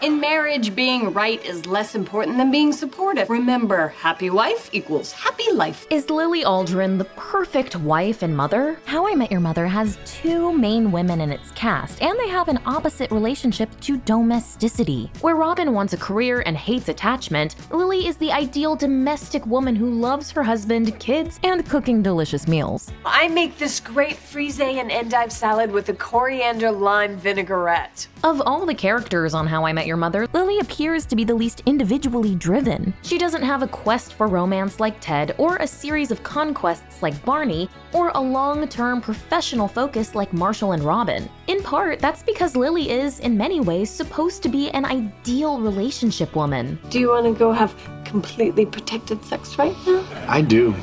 In marriage, being right is less important than being supportive. Remember, happy wife equals happy life. Is Lily Aldrin the perfect wife and mother? How I Met Your Mother has two main women in its cast, and they have an opposite relationship to domesticity. Where Robin wants a career and hates attachment, Lily is the ideal domestic woman who loves her husband, kids, and cooking delicious meals. I make this great frisée and endive salad with a coriander lime vinaigrette. Of all the characters on How I Met Your Mother, Lily appears to be the least individually driven. She doesn't have a quest for romance like Ted, or a series of conquests like Barney, or a long term professional focus like Marshall and Robin. In part, that's because Lily is, in many ways, supposed to be an ideal relationship woman. Do you want to go have completely protected sex right now? I do.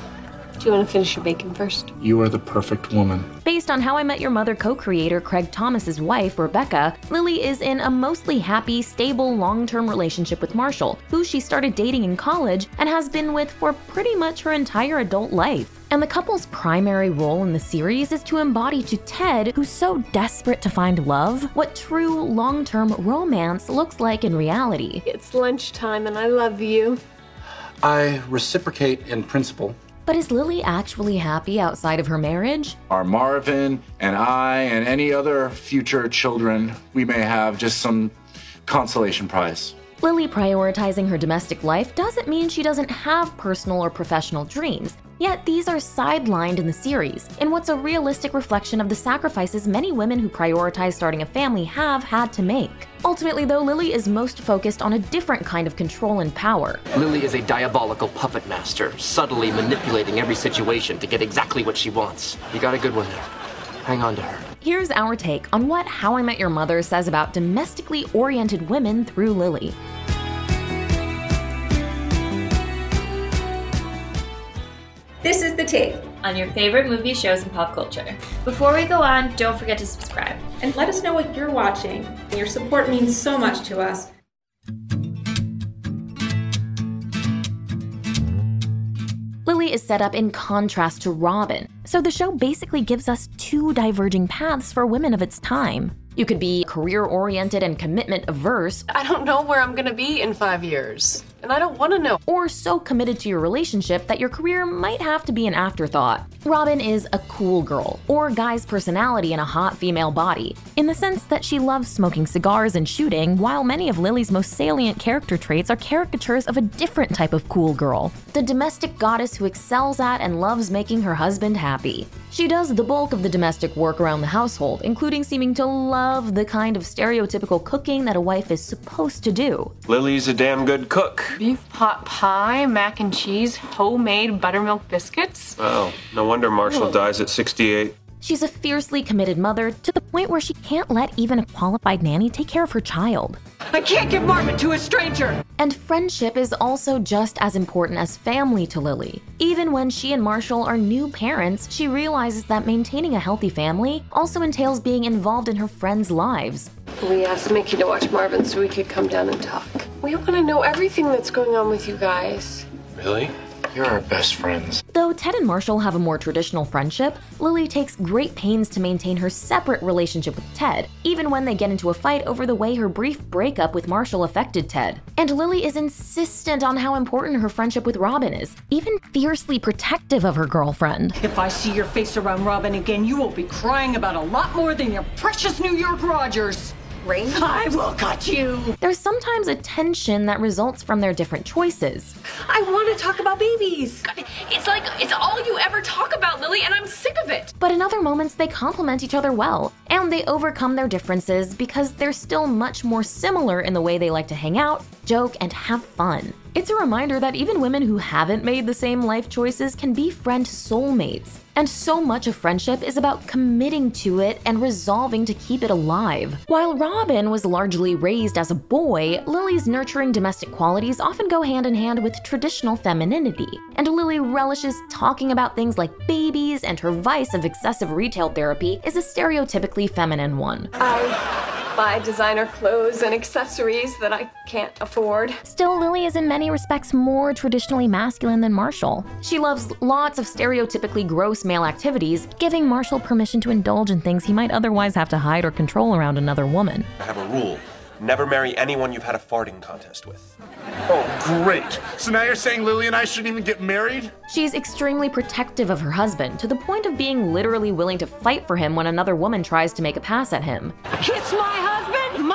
Do you want to finish your bacon first? You are the perfect woman. Based on How I Met Your Mother co creator Craig Thomas's wife, Rebecca, Lily is in a mostly happy, stable, long term relationship with Marshall, who she started dating in college and has been with for pretty much her entire adult life. And the couple's primary role in the series is to embody to Ted, who's so desperate to find love, what true long term romance looks like in reality. It's lunchtime and I love you. I reciprocate in principle. But is Lily actually happy outside of her marriage? Are Marvin and I and any other future children we may have just some consolation prize? Lily prioritizing her domestic life doesn't mean she doesn't have personal or professional dreams. Yet these are sidelined in the series, in what's a realistic reflection of the sacrifices many women who prioritize starting a family have had to make. Ultimately, though, Lily is most focused on a different kind of control and power. Lily is a diabolical puppet master, subtly manipulating every situation to get exactly what she wants. You got a good one there. Hang on to her. Here's our take on what How I Met Your Mother says about domestically oriented women through Lily. This is The Take. on your favorite movie, shows, and pop culture. Before we go on, don't forget to subscribe. And let us know what you're watching. Your support means so much to us. Lily is set up in contrast to Robin, so the show basically gives us two diverging paths for women of its time. You could be career oriented and commitment averse, I don't know where I'm gonna be in five years, and I don't want to know. or so committed to your relationship that your career might have to be an afterthought. Robin is a cool girl, or guy's personality in a hot female body, in the sense that she loves smoking cigars and shooting, while many of Lily's most salient character traits are caricatures of a different type of cool girl the domestic goddess who excels at and loves making her husband happy. She does the bulk of the domestic work around the household, including seeming to love the kind of stereotypical cooking that a wife is supposed to do. Lily's a damn good cook. Beef pot pie, mac and cheese, homemade buttermilk biscuits. Oh, no wonder Marshall dies at 68. She's a fiercely committed mother to the point where she can't let even a qualified nanny take care of her child. I can't give Marvin to a stranger. And friendship is also just as important as family to Lily. Even when she and Marshall are new parents, she realizes that maintaining a healthy family also entails being involved in her friends' lives. We asked Mickey to watch Marvin so we could come down and talk. We want to know everything that's going on with you guys. Really? You're our best friends. Though Ted and Marshall have a more traditional friendship, Lily takes great pains to maintain her separate relationship with Ted, even when they get into a fight over the way her brief breakup with Marshall affected Ted. And Lily is insistent on how important her friendship with Robin is, even fiercely protective of her girlfriend. If I see your face around Robin again, you will be crying about a lot more than your precious New York Rogers. Rain? I will cut you. There's sometimes a tension that results from their different choices. I want to talk about babies. It's like it's all you ever talk about, Lily, and I'm sick of it. But in other moments, they complement each other well, and they overcome their differences because they're still much more similar in the way they like to hang out, joke, and have fun. It's a reminder that even women who haven't made the same life choices can be friend soulmates. And so much of friendship is about committing to it and resolving to keep it alive. While Robin was largely raised as a boy, Lily's nurturing domestic qualities often go hand in hand with traditional femininity. And Lily relishes talking about things like babies, and her vice of excessive retail therapy is a stereotypically feminine one. I buy designer clothes and accessories that I can't afford. Still, Lily is in many respects more traditionally masculine than Marshall. She loves lots of stereotypically gross male activities, giving Marshall permission to indulge in things he might otherwise have to hide or control around another woman. I have a rule. Never marry anyone you've had a farting contest with. Oh, great. So now you're saying Lily and I shouldn't even get married? She's extremely protective of her husband, to the point of being literally willing to fight for him when another woman tries to make a pass at him. Kiss my husband? My husband?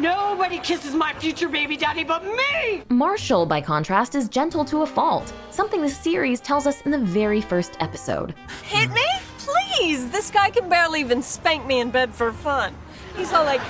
Nobody kisses my future baby daddy but me! Marshall, by contrast, is gentle to a fault, something the series tells us in the very first episode. Hit me? Please! This guy can barely even spank me in bed for fun. He's all like,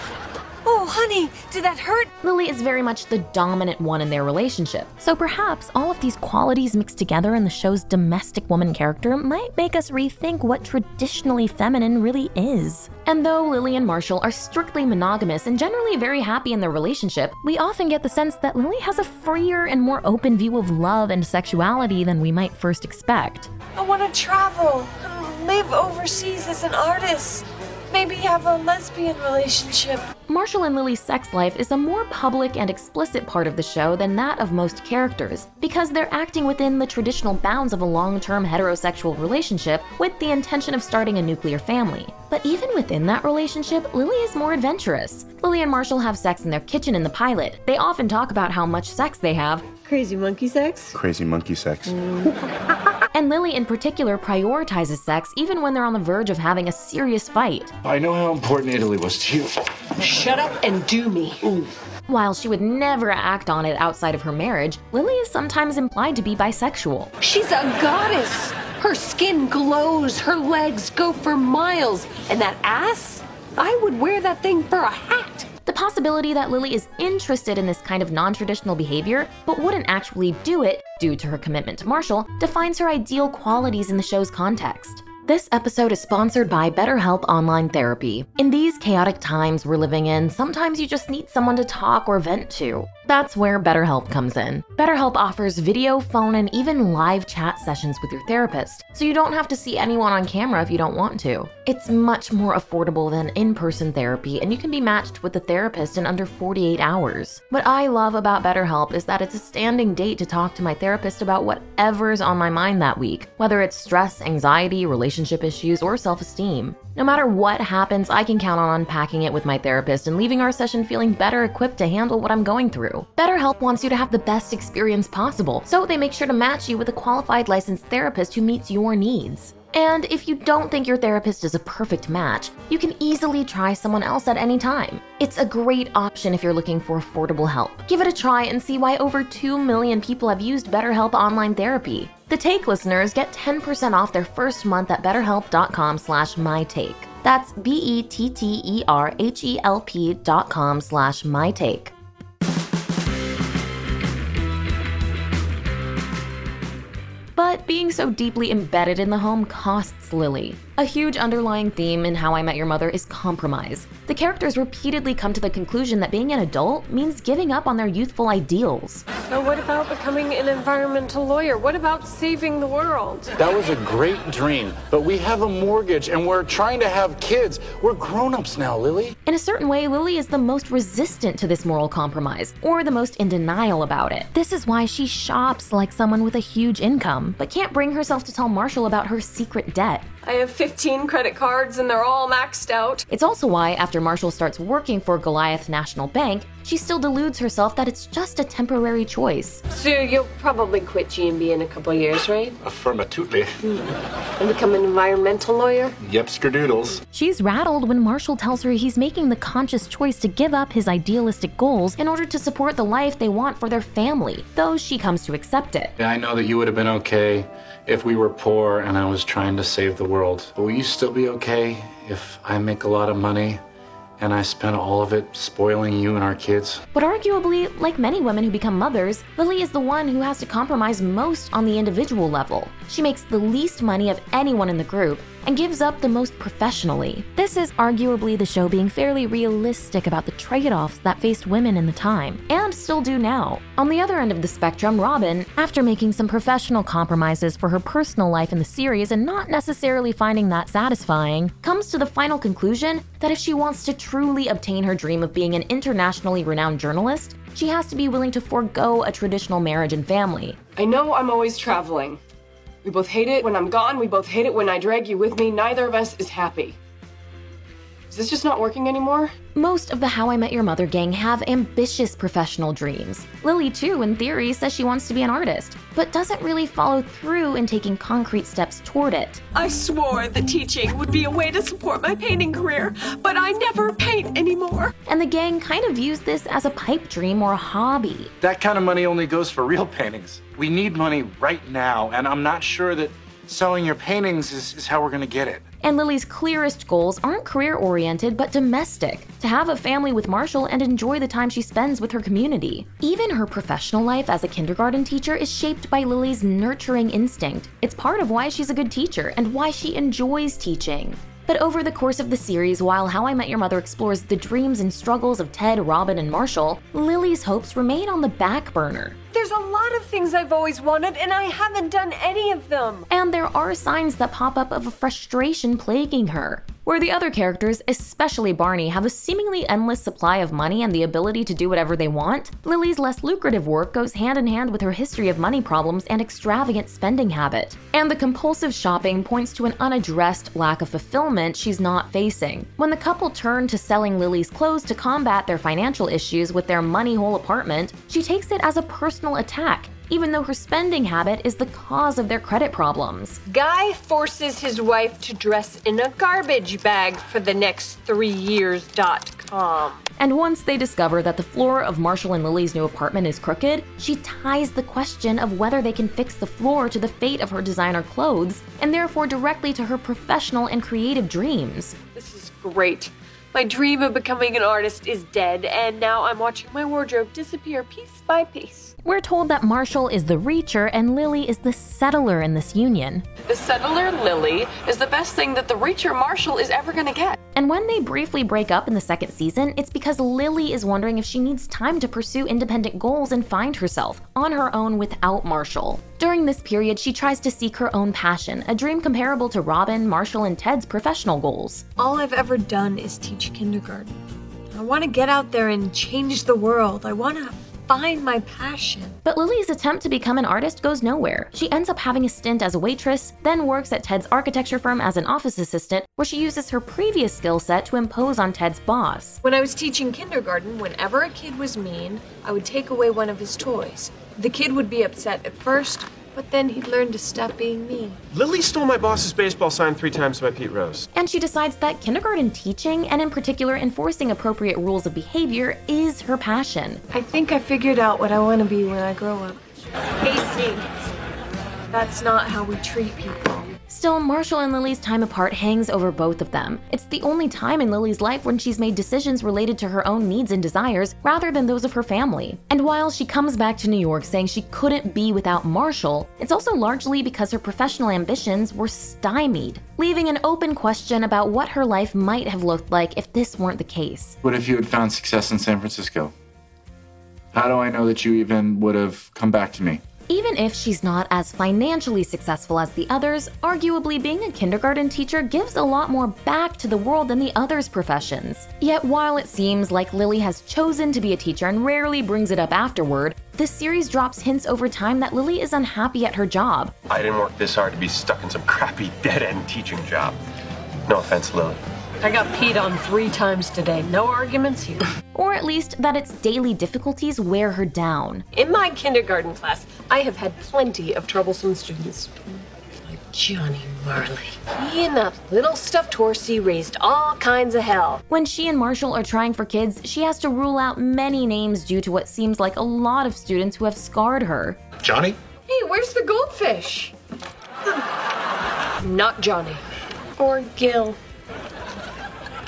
Oh, honey, did that hurt? Lily is very much the dominant one in their relationship. So perhaps all of these qualities mixed together in the show's domestic woman character might make us rethink what traditionally feminine really is. And though Lily and Marshall are strictly monogamous and generally very happy in their relationship, we often get the sense that Lily has a freer and more open view of love and sexuality than we might first expect. I want to travel, um, live overseas as an artist. Maybe have a lesbian relationship. Marshall and Lily's sex life is a more public and explicit part of the show than that of most characters, because they're acting within the traditional bounds of a long term heterosexual relationship with the intention of starting a nuclear family. But even within that relationship, Lily is more adventurous. Lily and Marshall have sex in their kitchen in the pilot. They often talk about how much sex they have. Crazy monkey sex? Crazy monkey sex. And Lily, in particular, prioritizes sex even when they're on the verge of having a serious fight. I know how important Italy was to you. Shut up and do me. While she would never act on it outside of her marriage, Lily is sometimes implied to be bisexual. She's a goddess. Her skin glows, her legs go for miles, and that ass? I would wear that thing for a hat. The possibility that Lily is interested in this kind of non traditional behavior, but wouldn't actually do it due to her commitment to Marshall, defines her ideal qualities in the show's context. This episode is sponsored by BetterHelp Online Therapy. In these chaotic times we're living in, sometimes you just need someone to talk or vent to. That's where BetterHelp comes in. BetterHelp offers video, phone, and even live chat sessions with your therapist, so you don't have to see anyone on camera if you don't want to. It's much more affordable than in person therapy, and you can be matched with a therapist in under 48 hours. What I love about BetterHelp is that it's a standing date to talk to my therapist about whatever's on my mind that week, whether it's stress, anxiety, relationship issues, or self esteem. No matter what happens, I can count on unpacking it with my therapist and leaving our session feeling better equipped to handle what I'm going through. BetterHelp wants you to have the best experience possible, so they make sure to match you with a qualified licensed therapist who meets your needs. And if you don't think your therapist is a perfect match, you can easily try someone else at any time. It's a great option if you're looking for affordable help. Give it a try and see why over 2 million people have used BetterHelp online therapy. The Take listeners get 10% off their first month at betterhelp.com slash mytake. That's B-E-T-T-E-R-H-E-L-P dot com slash mytake. But being so deeply embedded in the home costs Lily. A huge underlying theme in How I Met Your Mother is compromise. The characters repeatedly come to the conclusion that being an adult means giving up on their youthful ideals. So, what about becoming an environmental lawyer? What about saving the world? That was a great dream, but we have a mortgage and we're trying to have kids. We're grown ups now, Lily. In a certain way, Lily is the most resistant to this moral compromise, or the most in denial about it. This is why she shops like someone with a huge income, but can't bring herself to tell Marshall about her secret debt. I have 15 credit cards and they're all maxed out. It's also why, after Marshall starts working for Goliath National Bank, she still deludes herself that it's just a temporary choice. So you'll probably quit GNB in a couple years, right? Affirmatively. Hmm. And become an environmental lawyer? Yep, skerdoodles. She's rattled when Marshall tells her he's making the conscious choice to give up his idealistic goals in order to support the life they want for their family, though she comes to accept it. I know that you would have been okay if we were poor and I was trying to save the world. But will you still be okay if I make a lot of money and I spend all of it spoiling you and our kids? But arguably, like many women who become mothers, Lily is the one who has to compromise most on the individual level. She makes the least money of anyone in the group and gives up the most professionally. This is arguably the show being fairly realistic about the trade offs that faced women in the time, and still do now. On the other end of the spectrum, Robin, after making some professional compromises for her personal life in the series and not necessarily finding that satisfying, comes to the final conclusion that if she wants to truly obtain her dream of being an internationally renowned journalist, she has to be willing to forego a traditional marriage and family. I know I'm always traveling. We both hate it when I'm gone, we both hate it when I drag you with me. Neither of us is happy. Is this just not working anymore? Most of the How I Met Your Mother gang have ambitious professional dreams. Lily, too, in theory, says she wants to be an artist, but doesn't really follow through in taking concrete steps toward it. I swore that teaching would be a way to support my painting career, but I never paint anymore. And the gang kind of views this as a pipe dream or a hobby. That kind of money only goes for real paintings. We need money right now, and I'm not sure that selling your paintings is, is how we're gonna get it. And Lily's clearest goals aren't career oriented, but domestic to have a family with Marshall and enjoy the time she spends with her community. Even her professional life as a kindergarten teacher is shaped by Lily's nurturing instinct. It's part of why she's a good teacher and why she enjoys teaching. But over the course of the series, while How I Met Your Mother explores the dreams and struggles of Ted, Robin, and Marshall, Lily's hopes remain on the back burner. There's a lot of things I've always wanted, and I haven't done any of them. And there are signs that pop up of a frustration plaguing her. Where the other characters, especially Barney, have a seemingly endless supply of money and the ability to do whatever they want, Lily's less lucrative work goes hand in hand with her history of money problems and extravagant spending habit. And the compulsive shopping points to an unaddressed lack of fulfillment she's not facing. When the couple turn to selling Lily's clothes to combat their financial issues with their money hole apartment, she takes it as a personal attack even though her spending habit is the cause of their credit problems. Guy forces his wife to dress in a garbage bag for the next three years.com. And once they discover that the floor of Marshall and Lily's new apartment is crooked, she ties the question of whether they can fix the floor to the fate of her designer clothes, and therefore directly to her professional and creative dreams. This is great. My dream of becoming an artist is dead, and now I'm watching my wardrobe disappear piece by piece. We're told that Marshall is the reacher and Lily is the settler in this union. The settler, Lily, is the best thing that the reacher Marshall is ever gonna get. And when they briefly break up in the second season, it's because Lily is wondering if she needs time to pursue independent goals and find herself on her own without Marshall. During this period, she tries to seek her own passion, a dream comparable to Robin, Marshall, and Ted's professional goals. All I've ever done is teach kindergarten. I want to get out there and change the world. I want to find my passion. But Lily's attempt to become an artist goes nowhere. She ends up having a stint as a waitress, then works at Ted's architecture firm as an office assistant, where she uses her previous skill set to impose on Ted's boss. When I was teaching kindergarten, whenever a kid was mean, I would take away one of his toys. The kid would be upset at first, but then he'd learn to stop being mean. Lily stole my boss's baseball sign three times by Pete Rose. And she decides that kindergarten teaching, and in particular enforcing appropriate rules of behavior, is her passion. I think I figured out what I want to be when I grow up. Hasty. That's not how we treat people. Still, Marshall and Lily's time apart hangs over both of them. It's the only time in Lily's life when she's made decisions related to her own needs and desires rather than those of her family. And while she comes back to New York saying she couldn't be without Marshall, it's also largely because her professional ambitions were stymied, leaving an open question about what her life might have looked like if this weren't the case. What if you had found success in San Francisco? How do I know that you even would have come back to me? Even if she's not as financially successful as the others, arguably being a kindergarten teacher gives a lot more back to the world than the others' professions. Yet while it seems like Lily has chosen to be a teacher and rarely brings it up afterward, the series drops hints over time that Lily is unhappy at her job. I didn't work this hard to be stuck in some crappy dead end teaching job. No offense, Lily. I got peed on three times today. No arguments here. Or at least that its daily difficulties wear her down. In my kindergarten class, I have had plenty of troublesome students. Like Johnny Marley. He and that little stuffed horsey raised all kinds of hell. When she and Marshall are trying for kids, she has to rule out many names due to what seems like a lot of students who have scarred her. Johnny? Hey, where's the goldfish? Not Johnny. Or Gil.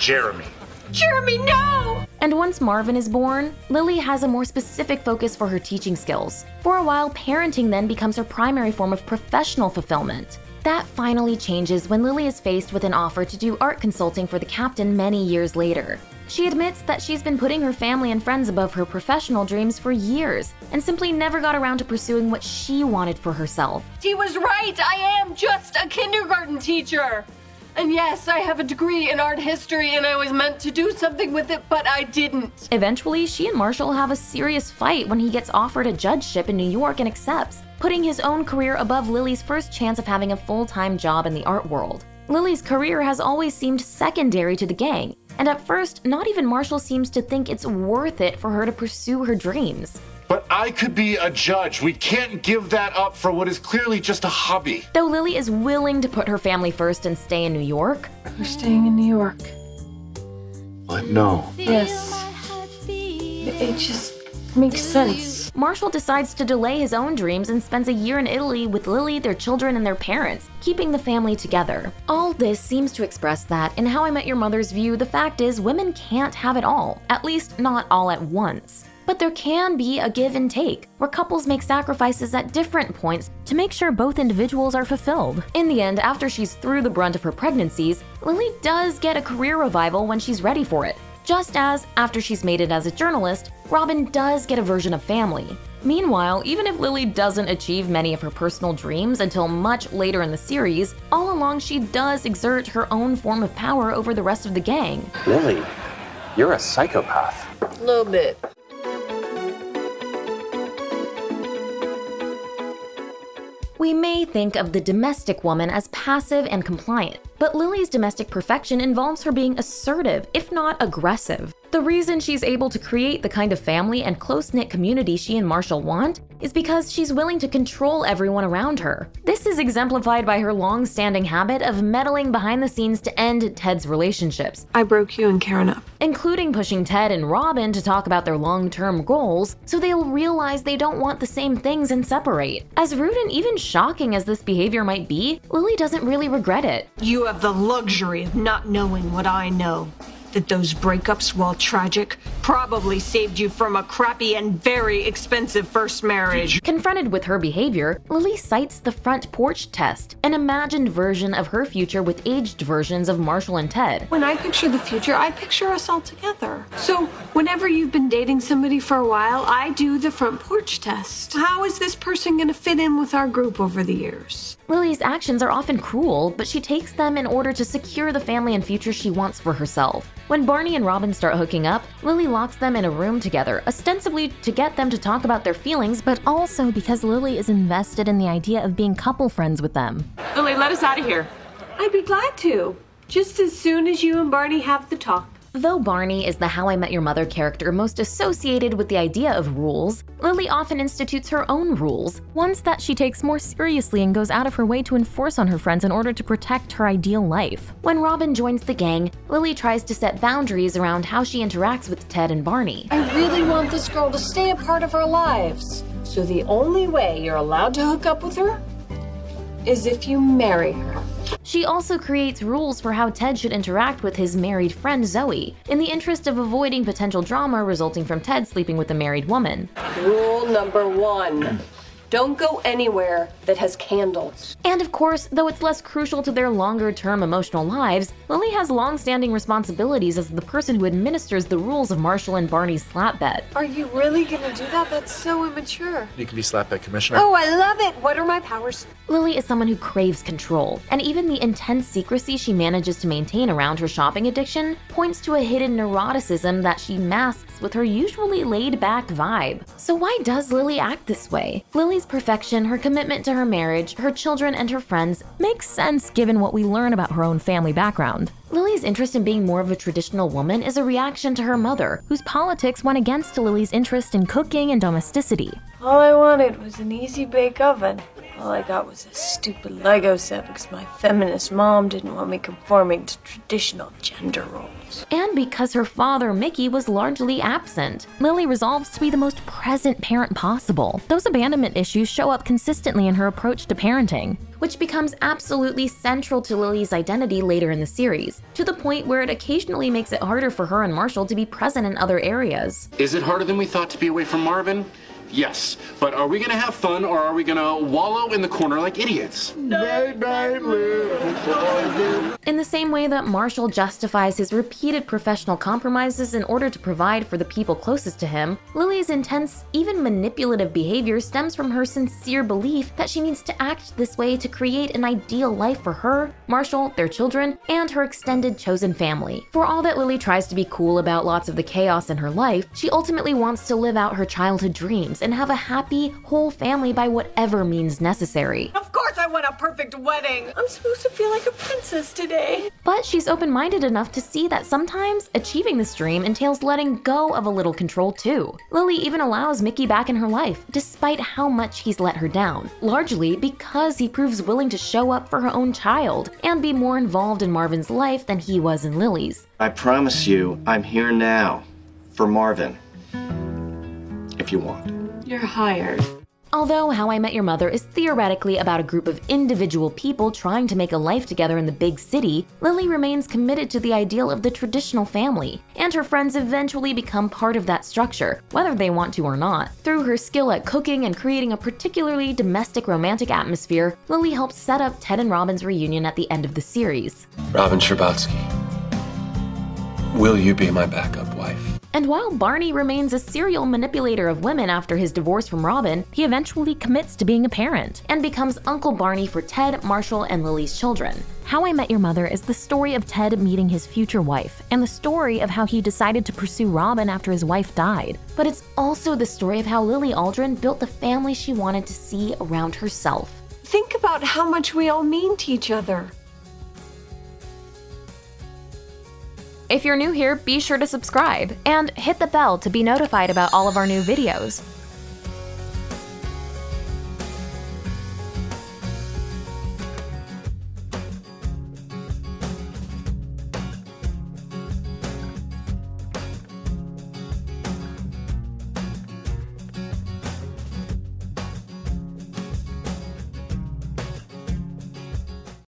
Jeremy. Jeremy, no! And once Marvin is born, Lily has a more specific focus for her teaching skills. For a while, parenting then becomes her primary form of professional fulfillment. That finally changes when Lily is faced with an offer to do art consulting for the captain many years later. She admits that she's been putting her family and friends above her professional dreams for years and simply never got around to pursuing what she wanted for herself. He was right. I am just a kindergarten teacher. And yes, I have a degree in art history and I was meant to do something with it, but I didn't. Eventually, she and Marshall have a serious fight when he gets offered a judgeship in New York and accepts, putting his own career above Lily's first chance of having a full time job in the art world. Lily's career has always seemed secondary to the gang, And at first, not even Marshall seems to think it's worth it for her to pursue her dreams. But I could be a judge. We can't give that up for what is clearly just a hobby. Though Lily is willing to put her family first and stay in New York, We're staying in New York. What? No. Yes. It just makes sense. Marshall decides to delay his own dreams and spends a year in Italy with Lily, their children, and their parents, keeping the family together. All this seems to express that, in How I Met Your Mother's view, the fact is women can't have it all, at least not all at once. But there can be a give and take, where couples make sacrifices at different points to make sure both individuals are fulfilled. In the end, after she's through the brunt of her pregnancies, Lily does get a career revival when she's ready for it. Just as, after she's made it as a journalist, Robin does get a version of family. Meanwhile, even if Lily doesn't achieve many of her personal dreams until much later in the series, all along she does exert her own form of power over the rest of the gang. Lily, you're a psychopath. A little bit. We may think of the domestic woman as passive and compliant, but Lily's domestic perfection involves her being assertive, if not aggressive. The reason she's able to create the kind of family and close knit community she and Marshall want is because she's willing to control everyone around her. This is exemplified by her long standing habit of meddling behind the scenes to end Ted's relationships, I broke you and Karen up. including pushing Ted and Robin to talk about their long term goals so they'll realize they don't want the same things and separate. As rude and even shocking as this behavior might be, Lily doesn't really regret it. You have the luxury of not knowing what I know. That those breakups, while tragic, probably saved you from a crappy and very expensive first marriage. Confronted with her behavior, Lily cites the front porch test, an imagined version of her future with aged versions of Marshall and Ted. When I picture the future, I picture us all together. So, whenever you've been dating somebody for a while, I do the front porch test. How is this person going to fit in with our group over the years? Lily's actions are often cruel, but she takes them in order to secure the family and future she wants for herself. When Barney and Robin start hooking up, Lily locks them in a room together, ostensibly to get them to talk about their feelings, but Also because Lily is invested in the idea of being couple friends with them. Lily, let us out of here. I'd be glad to. Just as soon as you and Barney have the talk. Though Barney is the How I Met Your Mother character most associated with the idea of rules, Lily often institutes her own rules, Ones that she takes more seriously and goes out of her way to enforce on her friends in order to protect her ideal life. When Robin joins the gang, Lily tries to set boundaries around how she interacts with Ted and Barney. I really want this girl to stay a part of our lives. So the only way you're allowed to hook up with her is if you marry her. She also creates rules for how Ted should interact with his married friend Zoe, in the interest of avoiding potential drama resulting from Ted sleeping with a married woman. Rule number one don't go anywhere that has candles. And of course, though it's less crucial to their longer term emotional lives, Lily has long standing responsibilities as the person who administers the rules of Marshall and Barney's slap bet. Are you really going to do that? That's so immature. You can be Slap Bet Commissioner. Oh, I love it. What are my powers? Lily is someone who craves control, and even the intense secrecy she manages to maintain around her shopping addiction points to a hidden neuroticism that she masks with her usually laid back vibe. So, why does Lily act this way? Lily's perfection, her commitment to her marriage, her children, and her friends Makes sense given what we learn about her own family background. Lily's interest in being more of a traditional woman is a reaction to her mother, Whose politics went against Lily's interest in cooking and domesticity. All I wanted was an easy bake oven. All I got was a stupid Lego set because my feminist mom didn't want me conforming to traditional gender roles. and because her father, Mickey, was largely absent. Lily resolves to be the most present parent possible. Those abandonment issues show up consistently in her approach to parenting. which becomes absolutely central to Lily's identity later in the series, to the point where it occasionally makes it harder for her and Marshall to be present in other areas. Is it harder than we thought to be away from Marvin? Yes, but are we gonna have fun or are we gonna wallow in the corner like idiots? In the same way that Marshall justifies his repeated professional compromises in order to provide for the people closest to him, Lily's intense, even manipulative behavior stems from her sincere belief that she needs to act this way to create an ideal life for her, Marshall, their children, and her extended chosen family. For all that Lily tries to be cool about lots of the chaos in her life, she ultimately wants to live out her childhood dreams and have a happy, whole family by whatever means necessary. Of course I want a perfect wedding. I'm supposed to feel like a princess today. But she's open minded enough to see that sometimes achieving this dream entails letting go of a little control too. Lily even allows Mickey back in her life, despite how much he's let her down, largely because he proves willing to show up for her own child and be more involved in Marvin's life than he was in Lily's. I promise you, I'm here now. For Marvin. If you want. You're hired. Although How I Met Your Mother is theoretically about a group of individual people trying to make a life together in the big city, Lily remains committed to the ideal of the traditional family, and her friends eventually become part of that structure, whether they want to or not. Through her skill at cooking and creating a particularly domestic romantic atmosphere, Lily helps set up Ted and Robin's reunion at the end of the series. Robin Scherbatsky, will you be my backup wife? And while Barney remains a serial manipulator of women after his divorce from Robin, He eventually commits to being a parent. and becomes Uncle Barney for Ted, Marshall, and Lily's children. How I Met Your Mother is the story of Ted meeting his future wife, and the story of how he decided to pursue Robin after his wife died. But it's also the story of how Lily Aldrin built the family she wanted to see around herself. Think about how much we all mean to each other. If you're new here, be sure to subscribe and hit the bell to be notified about all of our new videos.